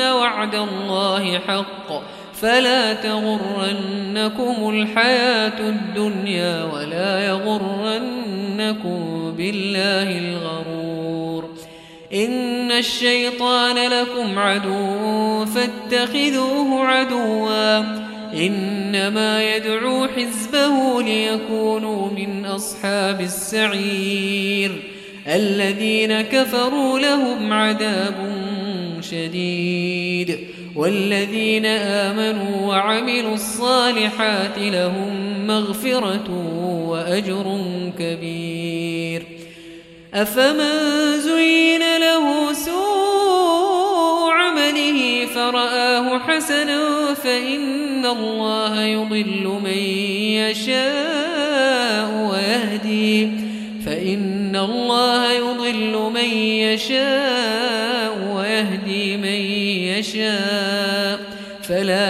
وعد الله حق فلا تغرنكم الحياة الدنيا ولا يغرنكم بالله الغرور إن الشيطان لكم عدو فاتخذوه عدوا إنما يدعو حزبه ليكونوا من أصحاب السعير الذين كفروا لهم عذاب شديد والذين آمنوا وعملوا الصالحات لهم مغفرة وأجر كبير. أفمن زين له سوء عمله فرآه حسنا فإن الله يضل من يشاء ويهدي. فإن الله يضل من يشاء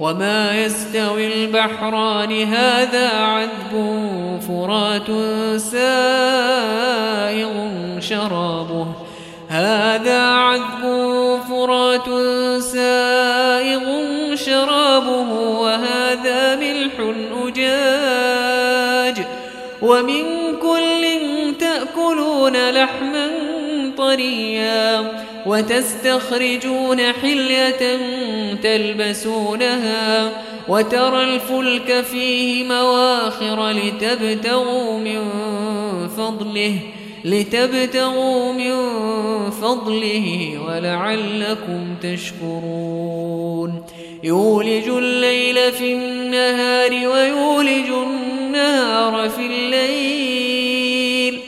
وما يستوي البحران هذا عذب فرات سائغ شرابه. هذا عذب فرات سائغ شرابه. وهذا ملح أجاج. ومن كل تأكلون لحما طريا وتستخرجون حلية تلبسونها وترى الفلك فيه مواخر لتبتغوا من فضله لتبتغوا من فضله ولعلكم تشكرون. يولج الليل في النهار ويولج النهار في الليل.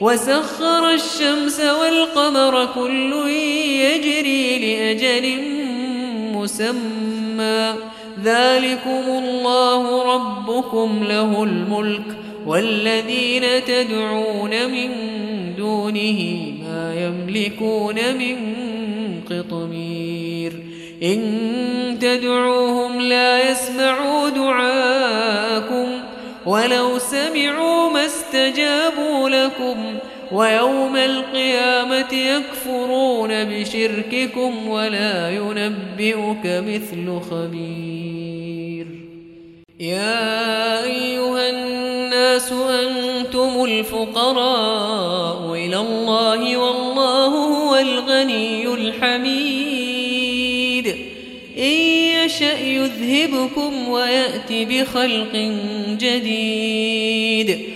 وسخر الشمس والقمر كل يجري لأجل مسمى. ذلكم الله ربكم له الملك والذين تدعون من دونه ما يملكون من قطمير. إن تدعوهم لا يسمعوا دعاءكم ولو سمعوا ما استجابوا لكم ويوم القيامة يكفرون بشرككم ولا ينبئك مثل خبير. يا أيها الناس أنتم الفقراء إلى الله والله هو الغني الحميد. إن يشأ يذهبكم ويأتي بخلق جديد.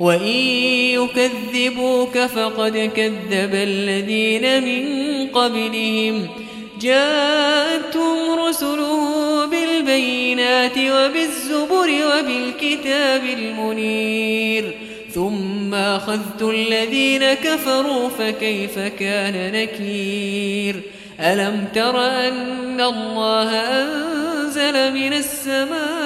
وإن يكذبوك فقد كذب الذين من قبلهم جاءتهم رسله بالبينات وبالزبر وبالكتاب المنير ثم أخذت الذين كفروا فكيف كان نكير ألم تر أن الله أنزل من السماء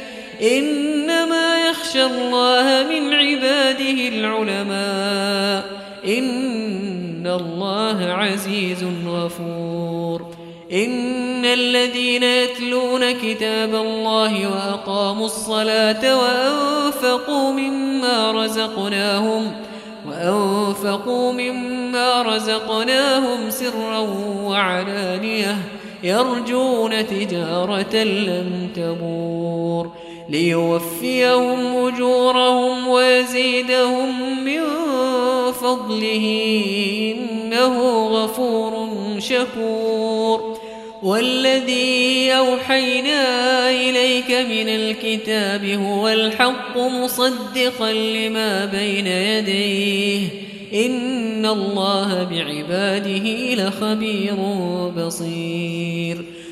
إنما يخشى الله من عباده العلماء. إن الله عزيز غفور. إن الذين يتلون كتاب الله وأقاموا الصلاة وأنفقوا مما رزقناهم وأنفقوا مما رزقناهم سرا وعلانية يرجون تجارة لن تبور. ليوفيهم أجورهم ويزيدهم من فضله. إنه غفور شكور. والذي أوحينا إليك من الكتاب هو الحق مصدقا لما بين يديه. إن الله بعباده لخبير بصير.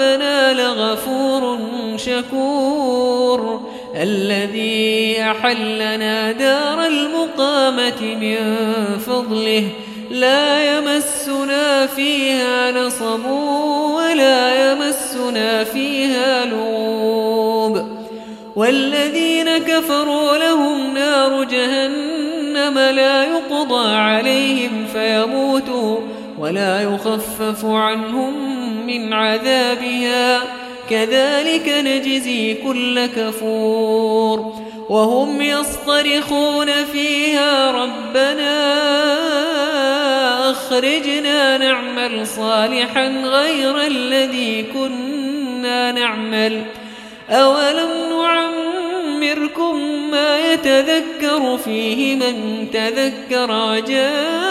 ربنا لغفور شكور. الذي أحلنا دار المقامة من فضله لا يمسنا فيها نصب ولا يمسنا فيها لغوب والذين كفروا لهم نار جهنم لا يقضى عليهم فيموتوا. ولا يخفف عنهم من عذابها. كذلك نجزي كل كفور. وهم يصطرخون فيها ربنا أخرجنا نعمل صالحا غير الذي كنا نعمل. أولم نعمركم ما يتذكر فيه من تذكر؟ وجاءكم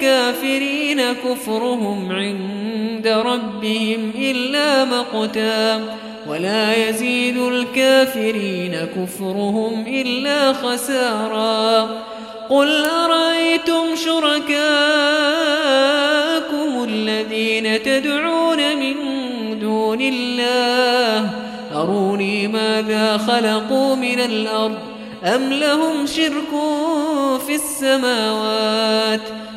الكافرين كفرهم عند ربهم إلا مقتا ولا يزيد الكافرين كفرهم إلا خسارا قل أرأيتم شركاكم الذين تدعون من دون الله أروني ماذا خلقوا من الأرض أم لهم شرك في السماوات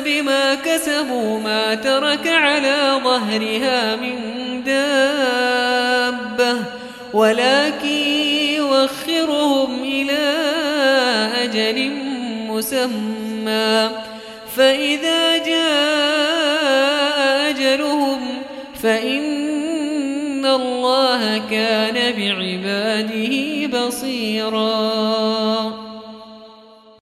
بما كسبوا ما ترك على ظهرها من دابة. ولكن يوخرهم إلى أجل مسمى. فإذا جاء أجلهم فإن الله كان بعباده بصيراً.